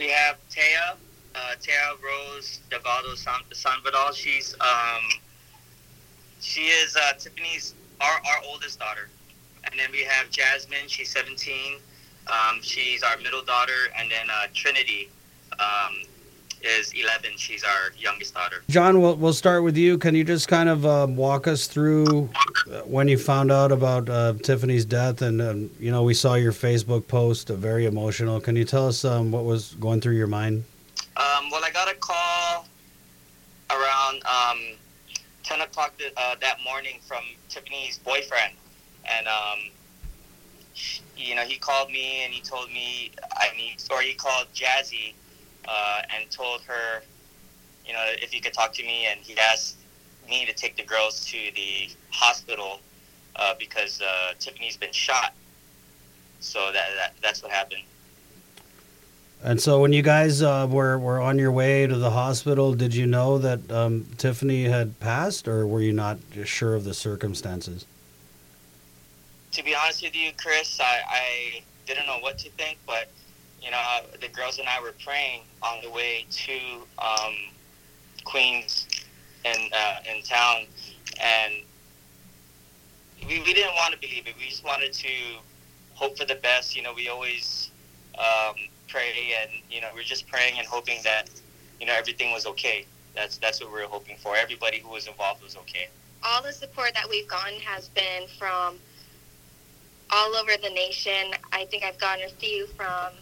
we have Taya, uh, Rose Delgado San- Sanvidal. She's um, she is uh, Tiffany's our, our oldest daughter, and then we have Jasmine. She's 17. Um, she's our middle daughter, and then uh, Trinity um, is 11. She's our youngest daughter. John, we'll, we'll start with you. Can you just kind of uh, walk us through uh, when you found out about uh, Tiffany's death? And, um, you know, we saw your Facebook post, uh, very emotional. Can you tell us um, what was going through your mind? Um, well, I got a call around um, 10 o'clock th- uh, that morning from Tiffany's boyfriend. And, um, you know, he called me and he told me I need, or he called Jazzy uh, and told her, you know, if he could talk to me. And he asked me to take the girls to the hospital uh, because uh, Tiffany's been shot. So that, that that's what happened. And so when you guys uh, were, were on your way to the hospital, did you know that um, Tiffany had passed, or were you not sure of the circumstances? to be honest with you, Chris, I, I didn't know what to think, but you know, the girls and I were praying on the way to um, Queens in uh, in town, and we, we didn't want to believe it. We just wanted to hope for the best. You know, we always um, pray, and you know, we're just praying and hoping that you know everything was okay. That's that's what we were hoping for. Everybody who was involved was okay. all the support that we've gotten has been from all over the nation. I think I've gotten a few from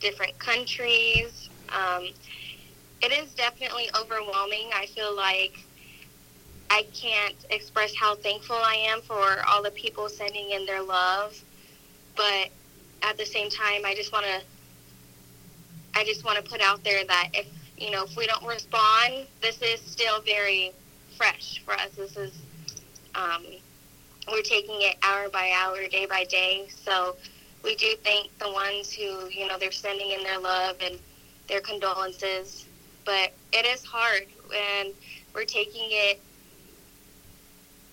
different countries. Um, it is definitely overwhelming. I feel like I can't express how thankful I am for all the people sending in their love, but at the same time, I just want to. I just want to put out there that if you know if we don't respond, this is still very fresh for us. This is um, we're taking it hour by hour, day by day. So we do thank the ones who you know they're sending in their love and their condolences. But it is hard, and we're taking it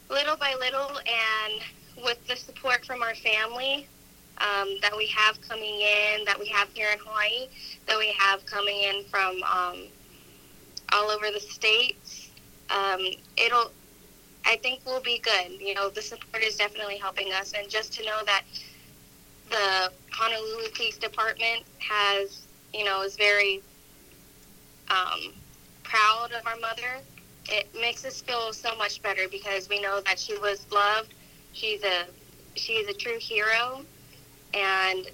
little by little, and with the support from our family um, that we have coming in, that we have here in Hawaii, that we have coming in from um, all over the states. Um, it'll I think we'll be good. You know, the support is definitely helping us, and just to know that the Honolulu Police Department has, you know, is very um, proud of our mother. It makes us feel so much better because we know that she was loved. She's a she is a true hero, and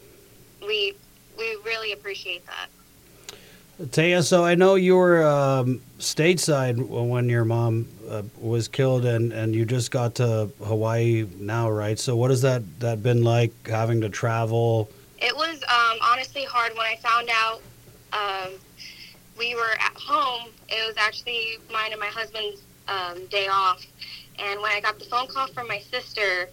we we really appreciate that. Taya, so I know you were um, stateside when your mom uh, was killed, and, and you just got to Hawaii now, right? So what has that, that been like having to travel? It was um, honestly hard when I found out um, we were at home. It was actually mine and my husband's um, day off. And when I got the phone call from my sister,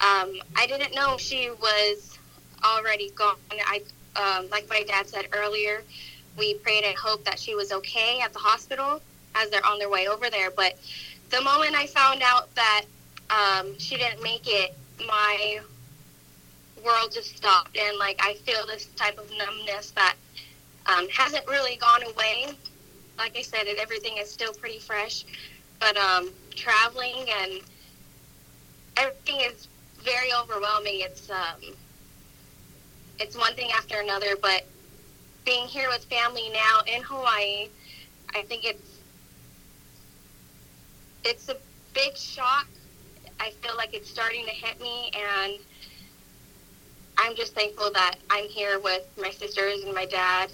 um, I didn't know she was already gone. I, um, like my dad said earlier, we prayed and hoped that she was okay at the hospital as they're on their way over there. But the moment I found out that um, she didn't make it, my world just stopped and like I feel this type of numbness that um, hasn't really gone away. Like I said, everything is still pretty fresh, but um, traveling and everything is very overwhelming. It's um, it's one thing after another, but being here with family now in Hawaii, I think it's it's a big shock. I feel like it's starting to hit me and I'm just thankful that I'm here with my sisters and my dad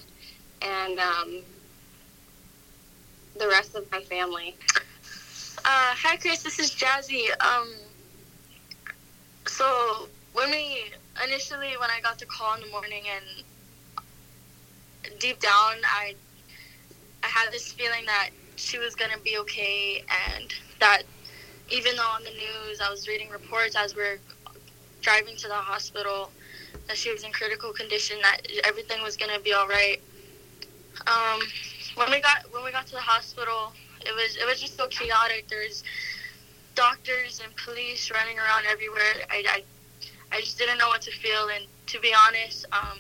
and um, the rest of my family. Uh, hi, Chris. This is Jazzy. Um, so when we initially, when I got the call in the morning, and deep down, I I had this feeling that she was gonna be okay, and that even though on the news I was reading reports as we are driving to the hospital that she was in critical condition, that everything was gonna be all right. Um, when we got when we got to the hospital, it was it was just so chaotic. There's doctors and police running around everywhere. I, I, I just didn't know what to feel, and to be honest, um,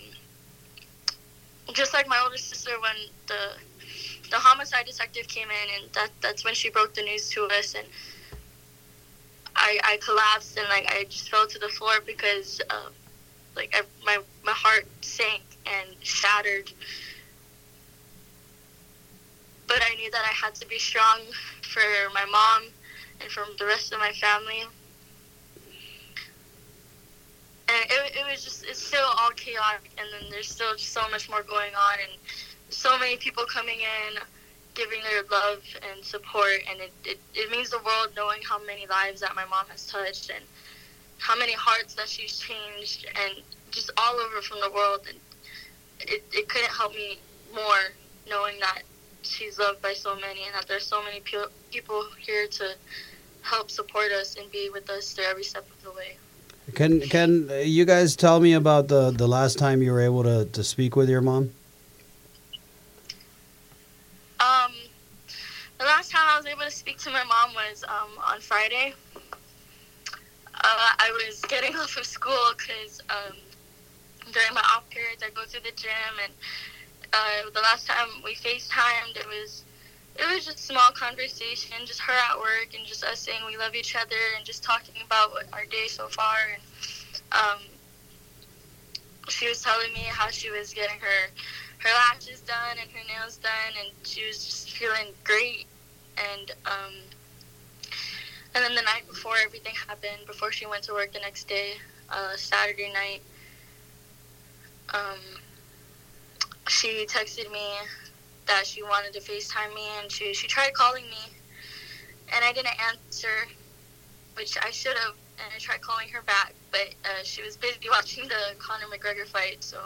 just like my older sister, when the the homicide detective came in, and that that's when she broke the news to us, and I I collapsed and like I just fell to the floor because uh, like I, my my heart sank and shattered. But I knew that I had to be strong for my mom and for the rest of my family. And it, it was just, it's still all chaotic, and then there's still so much more going on, and so many people coming in, giving their love and support, and it, it, it means the world knowing how many lives that my mom has touched, and how many hearts that she's changed, and just all over from the world. And it, it couldn't help me more knowing that she's loved by so many, and that there's so many pe- people here to help support us and be with us through every step of the way. Can can you guys tell me about the the last time you were able to to speak with your mom? Um, the last time I was able to speak to my mom was um, on Friday. Uh, I was getting off of school because um, during my off periods I go to the gym, and uh, the last time we FaceTimed, it was it was just small conversation, just her at work and just us saying we love each other and just talking about what our day so far. And um, she was telling me how she was getting her her lashes done and her nails done, and she was just feeling great. And um, and then the night before everything happened, before she went to work the next day, uh, Saturday night, um, she texted me that she wanted to FaceTime me, and she she tried calling me, and I didn't answer, which I should have, and I tried calling her back, but uh, she was busy watching the Conor McGregor fight, so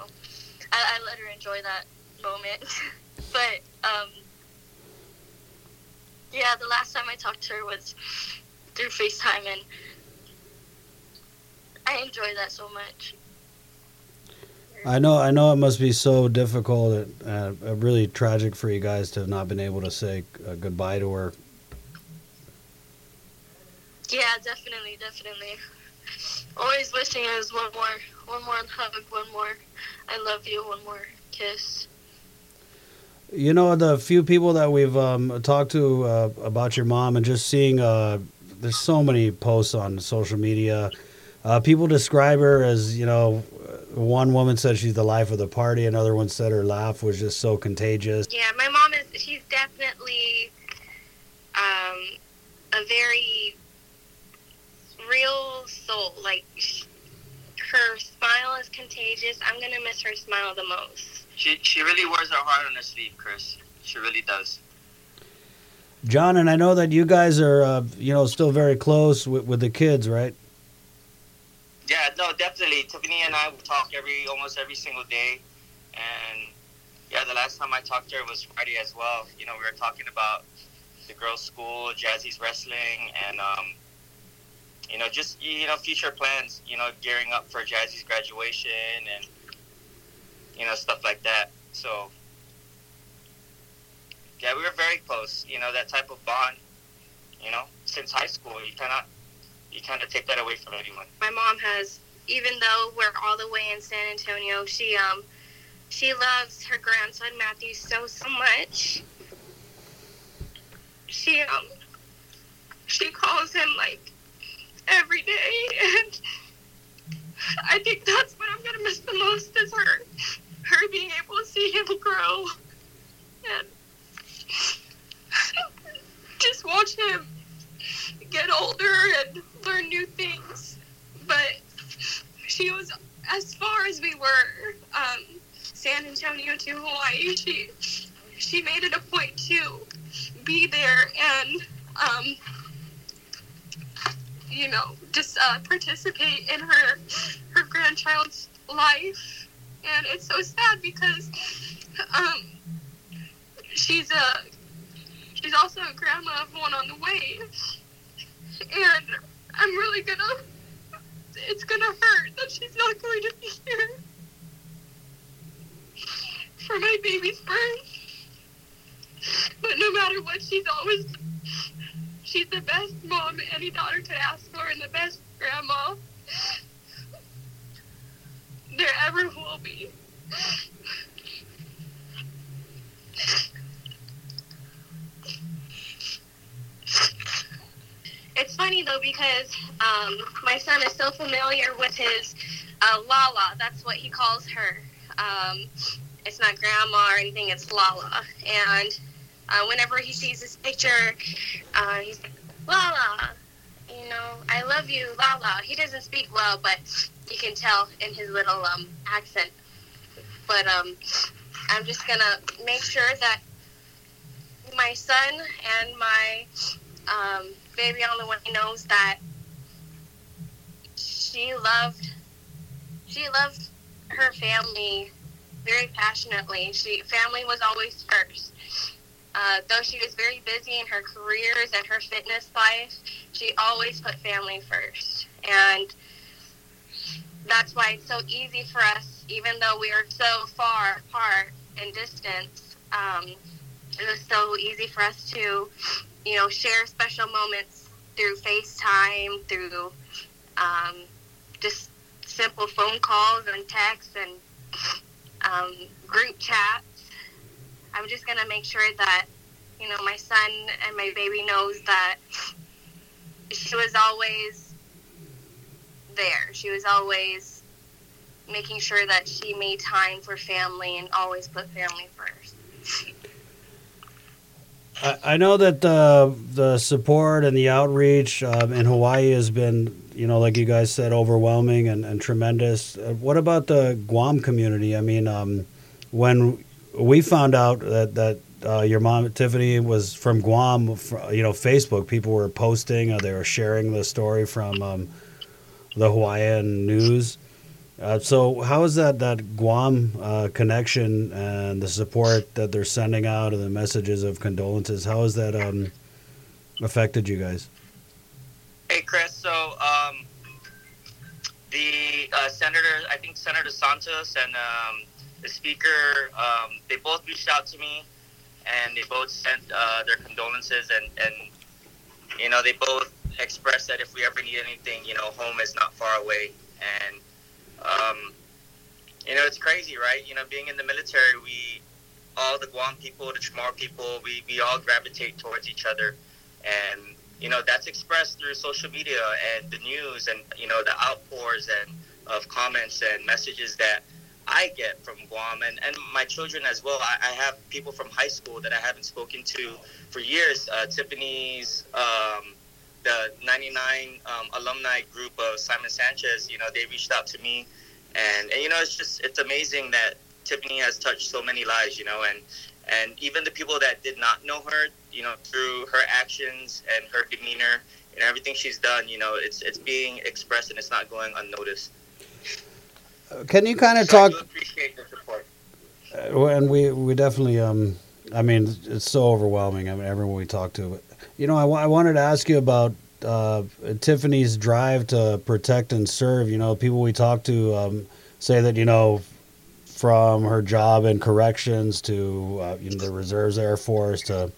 I, I let her enjoy that moment. but um, yeah, the last time I talked to her was through FaceTime, and I enjoy that so much. I know I know it must be so difficult and uh, really tragic for you guys to have not been able to say uh, goodbye to her. Yeah, definitely, definitely. Always wishing it was one more, one more hug, one more, I love you, one more kiss. You know, the few people that we've um, talked to uh, about your mom and just seeing, uh, there's so many posts on social media. Uh, people describe her as, you know, one woman said she's the life of the party. Another one said her laugh was just so contagious. Yeah, my mom is. She's definitely um, a very real soul. Like her smile is contagious. I'm gonna miss her smile the most. She she really wears her heart on her sleeve, Chris. She really does. John, and I know that you guys are, uh, you know, still very close with, with the kids, right? Yeah, no, definitely. Tiffany and I talk every almost every single day, and yeah, the last time I talked to her was Friday as well. You know, we were talking about the girls' school, Jazzy's wrestling, and um, you know, just you know, future plans. You know, gearing up for Jazzy's graduation and you know stuff like that. So yeah, we were very close. You know, that type of bond. You know, since high school, you cannot you kind of take that away from anyone. My mom has, even though we're all the way in San Antonio, she um she loves her grandson Matthew so so much. She um she calls him like every day, and I think that's what I'm gonna miss the most is her her being able to see him grow and just watch him get older and learn new things. But she was as far as we were, um, San Antonio to Hawaii. She she made it a point to be there and um, you know just uh, participate in her her grandchild's life. And it's so sad because um, she's a she's also a grandma of one on the way and I'm really gonna. It's gonna hurt that she's not going to be here for my baby's birth. But no matter what, she's always. She's the best mom any daughter could ask for, and the best grandma there ever will be. Because um, my son is so familiar with his uh, Lala. That's what he calls her. Um, it's not grandma or anything. It's Lala. And uh, whenever he sees this picture, uh, he's like, Lala, you know, I love you, Lala. He doesn't speak well, but you can tell in his little um, accent. But um, I'm just gonna make sure that my son and my um, baby on the way knows that she loved she loved her family very passionately. She family was always first. Uh, though she was very busy in her careers and her fitness life, she always put family first. And that's why it's so easy for us, even though we are so far apart in distance. Um, it was so easy for us to, you know, share special moments through FaceTime, through um, just simple phone calls and texts and um, group chats. I'm just gonna make sure that, you know, my son and my baby knows that she was always there. She was always making sure that she made time for family and always put family first. I, know that the the support and the outreach um, in Hawaii has been, you know, like you guys said, overwhelming and, and tremendous. Uh, what about the Guam community? I mean, um, when we found out that that uh, your mom Tiffany was from Guam, you know, Facebook people were posting, uh, they were sharing the story from um, the Hawaiian news. Uh, so, how is that that Guam uh, connection and the support that they're sending out and the messages of condolences? How has that um, affected you guys? Hey, Chris. So, um, the uh, senator, I think Senator Santos and um, the speaker, um, they both reached out to me, and they both sent uh, their condolences, and and you know they both expressed that if we ever need anything, you know, home is not far away, and um, you know it's crazy, right? You know, being in the military, we all the Guam people, the Chamorro people, we, we all gravitate towards each other, and you know that's expressed through social media and the news and you know the outpours and of comments and messages that I get from Guam and, and my children as well. I, I have people from high school that I haven't spoken to for years. Uh, Tiffany's, um, the 99 um, alumni group of Simon Sanchez, you know, they reached out to me. And, and, you know, it's just, it's amazing that Tiffany has touched so many lives, you know, and, and even the people that did not know her, you know, through her actions and her demeanor and everything she's done, you know, it's, it's being expressed and it's not going unnoticed. Can you kind of So I talk? do appreciate the support. Uh, and we we definitely um I mean it's so overwhelming. I mean everyone we talk to, but you know I, I wanted to ask you about uh, Tiffany's drive to protect and serve. You know people we talk to um, say that you know from her job in corrections to uh, you know the reserves Air Force to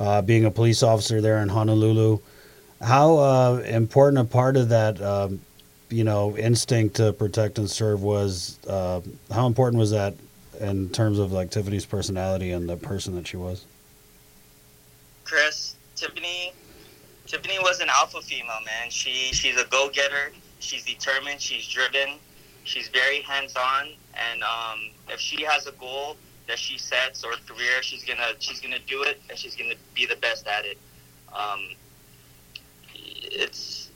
uh, being a police officer there in Honolulu. How uh, important a part of that um, you know instinct to protect and serve was? Uh, how important was that in terms of like Tiffany's personality and the person that she was? Chris, Tiffany, Tiffany was an alpha female, man. She she's a go getter. She's determined. She's driven. She's very hands on, and um, if she has a goal that she sets or a career, she's gonna she's gonna do it, and she's gonna be the best at it. Um, it's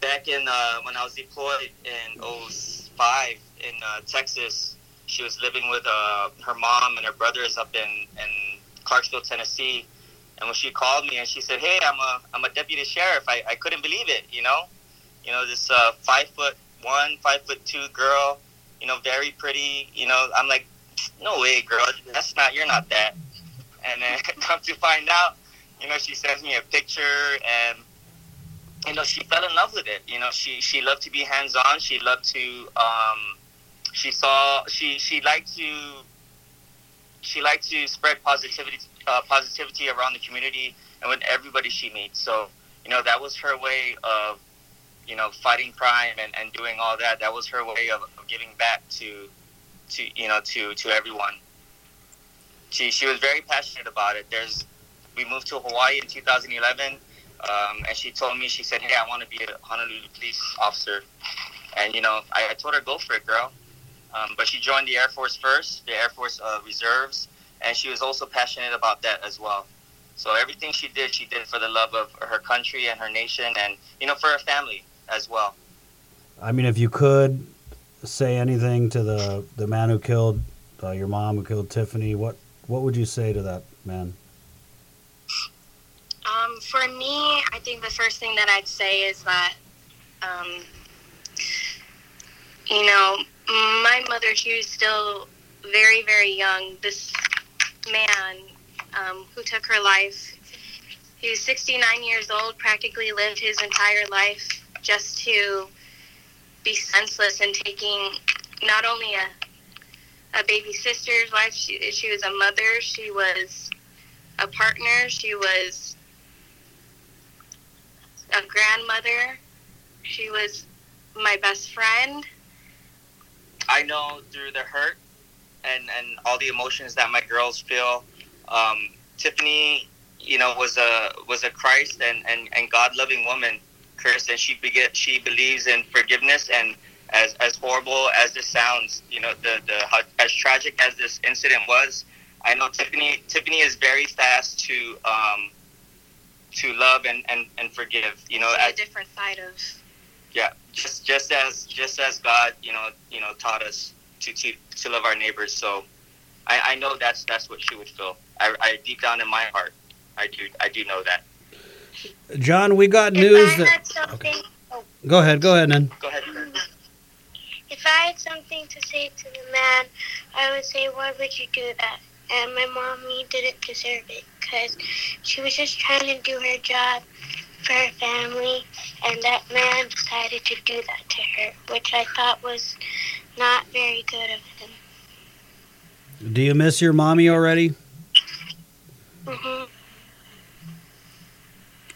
back in uh, when I was deployed in 05 in uh, Texas. She was living with uh, her mom and her brothers up in, in Clarksville, Tennessee. And when she called me and she said, "Hey, I'm a I'm a deputy sheriff," I, I couldn't believe it. You know, you know this uh, five foot one, five foot two girl, you know, very pretty. You know, I'm like, no way, girl, that's not you're not that. And then come to find out, you know, she sends me a picture and you know she fell in love with it. You know, she she loved to be hands on. She loved to. Um, she saw she she liked to. She liked to spread positivity uh, positivity around the community and with everybody she meets. So you know that was her way of you know fighting crime and, and doing all that. That was her way of, of giving back to to you know to to everyone. She she was very passionate about it. There's we moved to Hawaii in 2011. um, and she told me she said, "Hey, I want to be a Honolulu police officer," and you know, I, I told her, "Go for it, girl." Um, but she joined the Air Force first, the Air Force uh, Reserves, and she was also passionate about that as well. So everything she did, she did for the love of her country and her nation, and you know, for her family as well. I mean, if you could say anything to the the man who killed uh, your mom, who killed Tiffany, what what would you say to that man? Um, for me, I think the first thing that I'd say is that, um, you know, my mother, she was still very, very young. This man um, who took her life, he was 69 years old, practically lived his entire life just to be senseless and taking not only a, a baby sister's life, she, she was a mother, she was a partner, she was a grandmother, she was my best friend. I know through the hurt and, and all the emotions that my girls feel, um, Tiffany, you know, was a was a Christ and, and, and God loving woman, Chris, and she beget she believes in forgiveness and as as horrible as this sounds, you know, the the how, as tragic as this incident was, I know Tiffany Tiffany is very fast to um, to love and, and, and forgive. You know, as, a different side of yeah, just just as just as God, you know, you know, taught us to to, to love our neighbors. So, I, I know that's that's what she would feel. I, I deep down in my heart, I do I do know that. John, we got If news I that. had something, Go ahead, go ahead, Nan. Go ahead. If I had something to say to the man, I would say, why would you do that? And my mommy didn't deserve it because she was just trying to do her job for her family, and that man decided to do that to her, which I thought was not very good of him. Do you miss your mommy already? hmm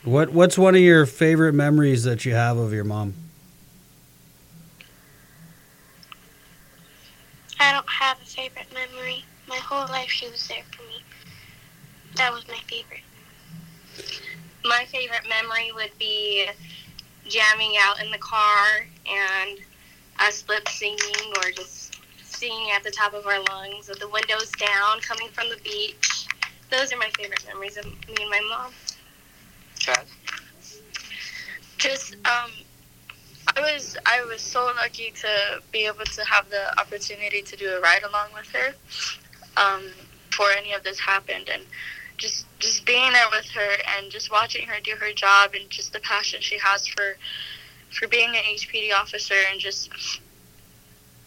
What What's one of your favorite memories that you have of your mom? I don't have a favorite memory. My whole life she was there for me. That was my favorite. My favorite memory would be jamming out in the car and us lip singing or just singing at the top of our lungs with the windows down coming from the beach. Those are my favorite memories of me and my mom. Chad? just um I was I was so lucky to be able to have the opportunity to do a ride along with her um, before any of this happened and just just being there with her and just watching her do her job and just the passion she has for for being an HPD officer and just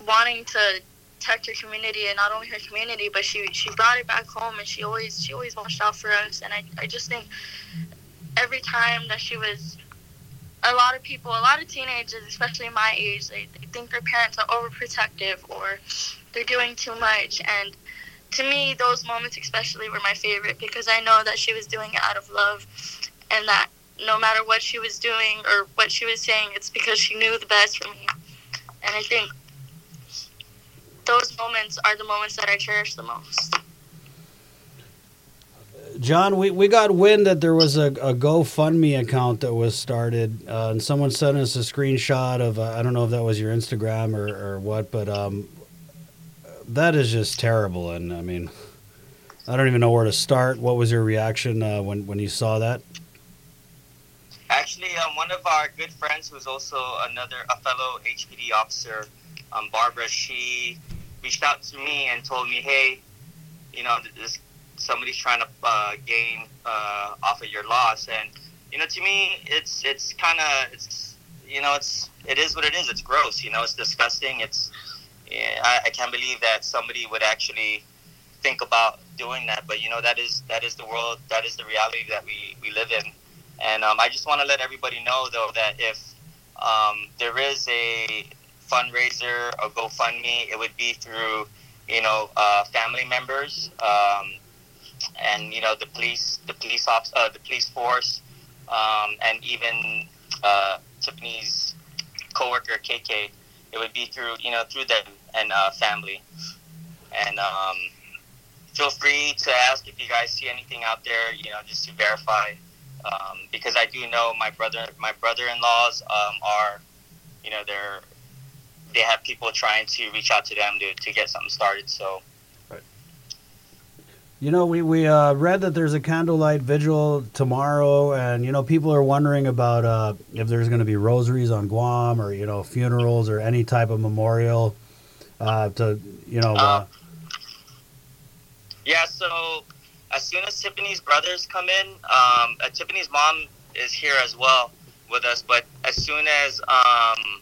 wanting to protect her community and not only her community but she she brought it back home and she always she always watched out for us and I, I just think every time that she was a lot of people, a lot of teenagers, especially my age, they, they think their parents are overprotective or they're doing too much. And to me, those moments especially were my favorite because I know that she was doing it out of love and that no matter what she was doing or what she was saying, it's because she knew the best for me. And I think those moments are the moments that I cherish the most. John, we, we got wind that there was a, a GoFundMe account that was started, uh, and someone sent us a screenshot of uh, I don't know if that was your Instagram or, or what, but um, that is just terrible. And I mean, I don't even know where to start. What was your reaction uh, when when you saw that? Actually, um, one of our good friends, who's also another a fellow HPD officer, um, Barbara, she reached out to me and told me, "Hey, you know, this somebody's trying to uh, gain uh, off of your loss," and you know, to me, it's it's kind of it's you know, it's it is what it is. It's gross. You know, it's disgusting. It's yeah, I, I can't believe that somebody would actually think about doing that. But you know, that is that is the world. That is the reality that we we live in. And um, I just want to let everybody know, though, that if um, there is a fundraiser, a GoFundMe, it would be through, you know, uh, family members, um, and you know, the police, the police ops, uh, the police force, um, and even uh, Tiffany's coworker KK. It would be through, you know, through them and uh, family. And um, feel free to ask if you guys see anything out there, you know, just to verify um, because I do know my brother, my brother-in-laws um, are, you know, they're they have people trying to reach out to them to, to get something started. So You know, we we uh, read that there's a candlelight vigil tomorrow, and you know, people are wondering about uh, if there's going to be rosaries on Guam, or you know, funerals, or any type of memorial uh, to you know. Uh, Uh, yeah, so as soon as Tiffany's brothers come in, um, uh, Tiffany's mom is here as well with us. But as soon as um,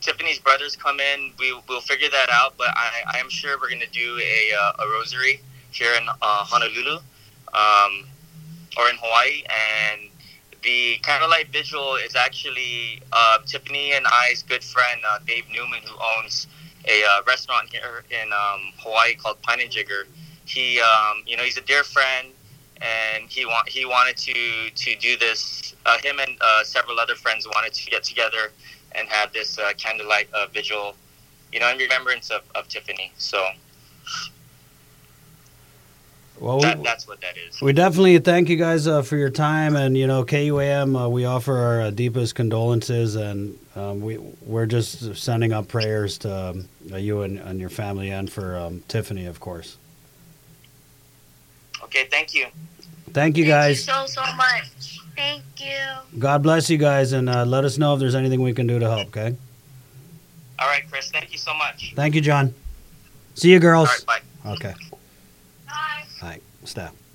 Tiffany's brothers come in, we will figure that out. But I, I am sure we're gonna do a, uh, a rosary here in uh, Honolulu um, or in Hawaii, and the candlelight vigil is actually uh, Tiffany and I's good friend uh, Dave Newman, who owns a uh, restaurant here in um, Hawaii called Pint and Jigger. He, um, you know, he's a dear friend, and he want he wanted to to do this. Uh, him and uh, several other friends wanted to get together and have this uh, candlelight uh, vigil, you know, in remembrance of, of Tiffany. So well, that, we, that's what that is. we definitely thank you guys uh, for your time, and you know, KUAM, uh, we offer our uh, deepest condolences, and um, we we're just sending up prayers to um, you and, and your family, and for um, Tiffany, of course. Okay, thank you. Thank you Thank guys. you so so much. Thank you. God bless you guys, and uh, let us know if there's anything we can do to help. Okay. All right, Chris. Thank you so much. Thank you, John. See you, girls. right, bye. Okay. Stop.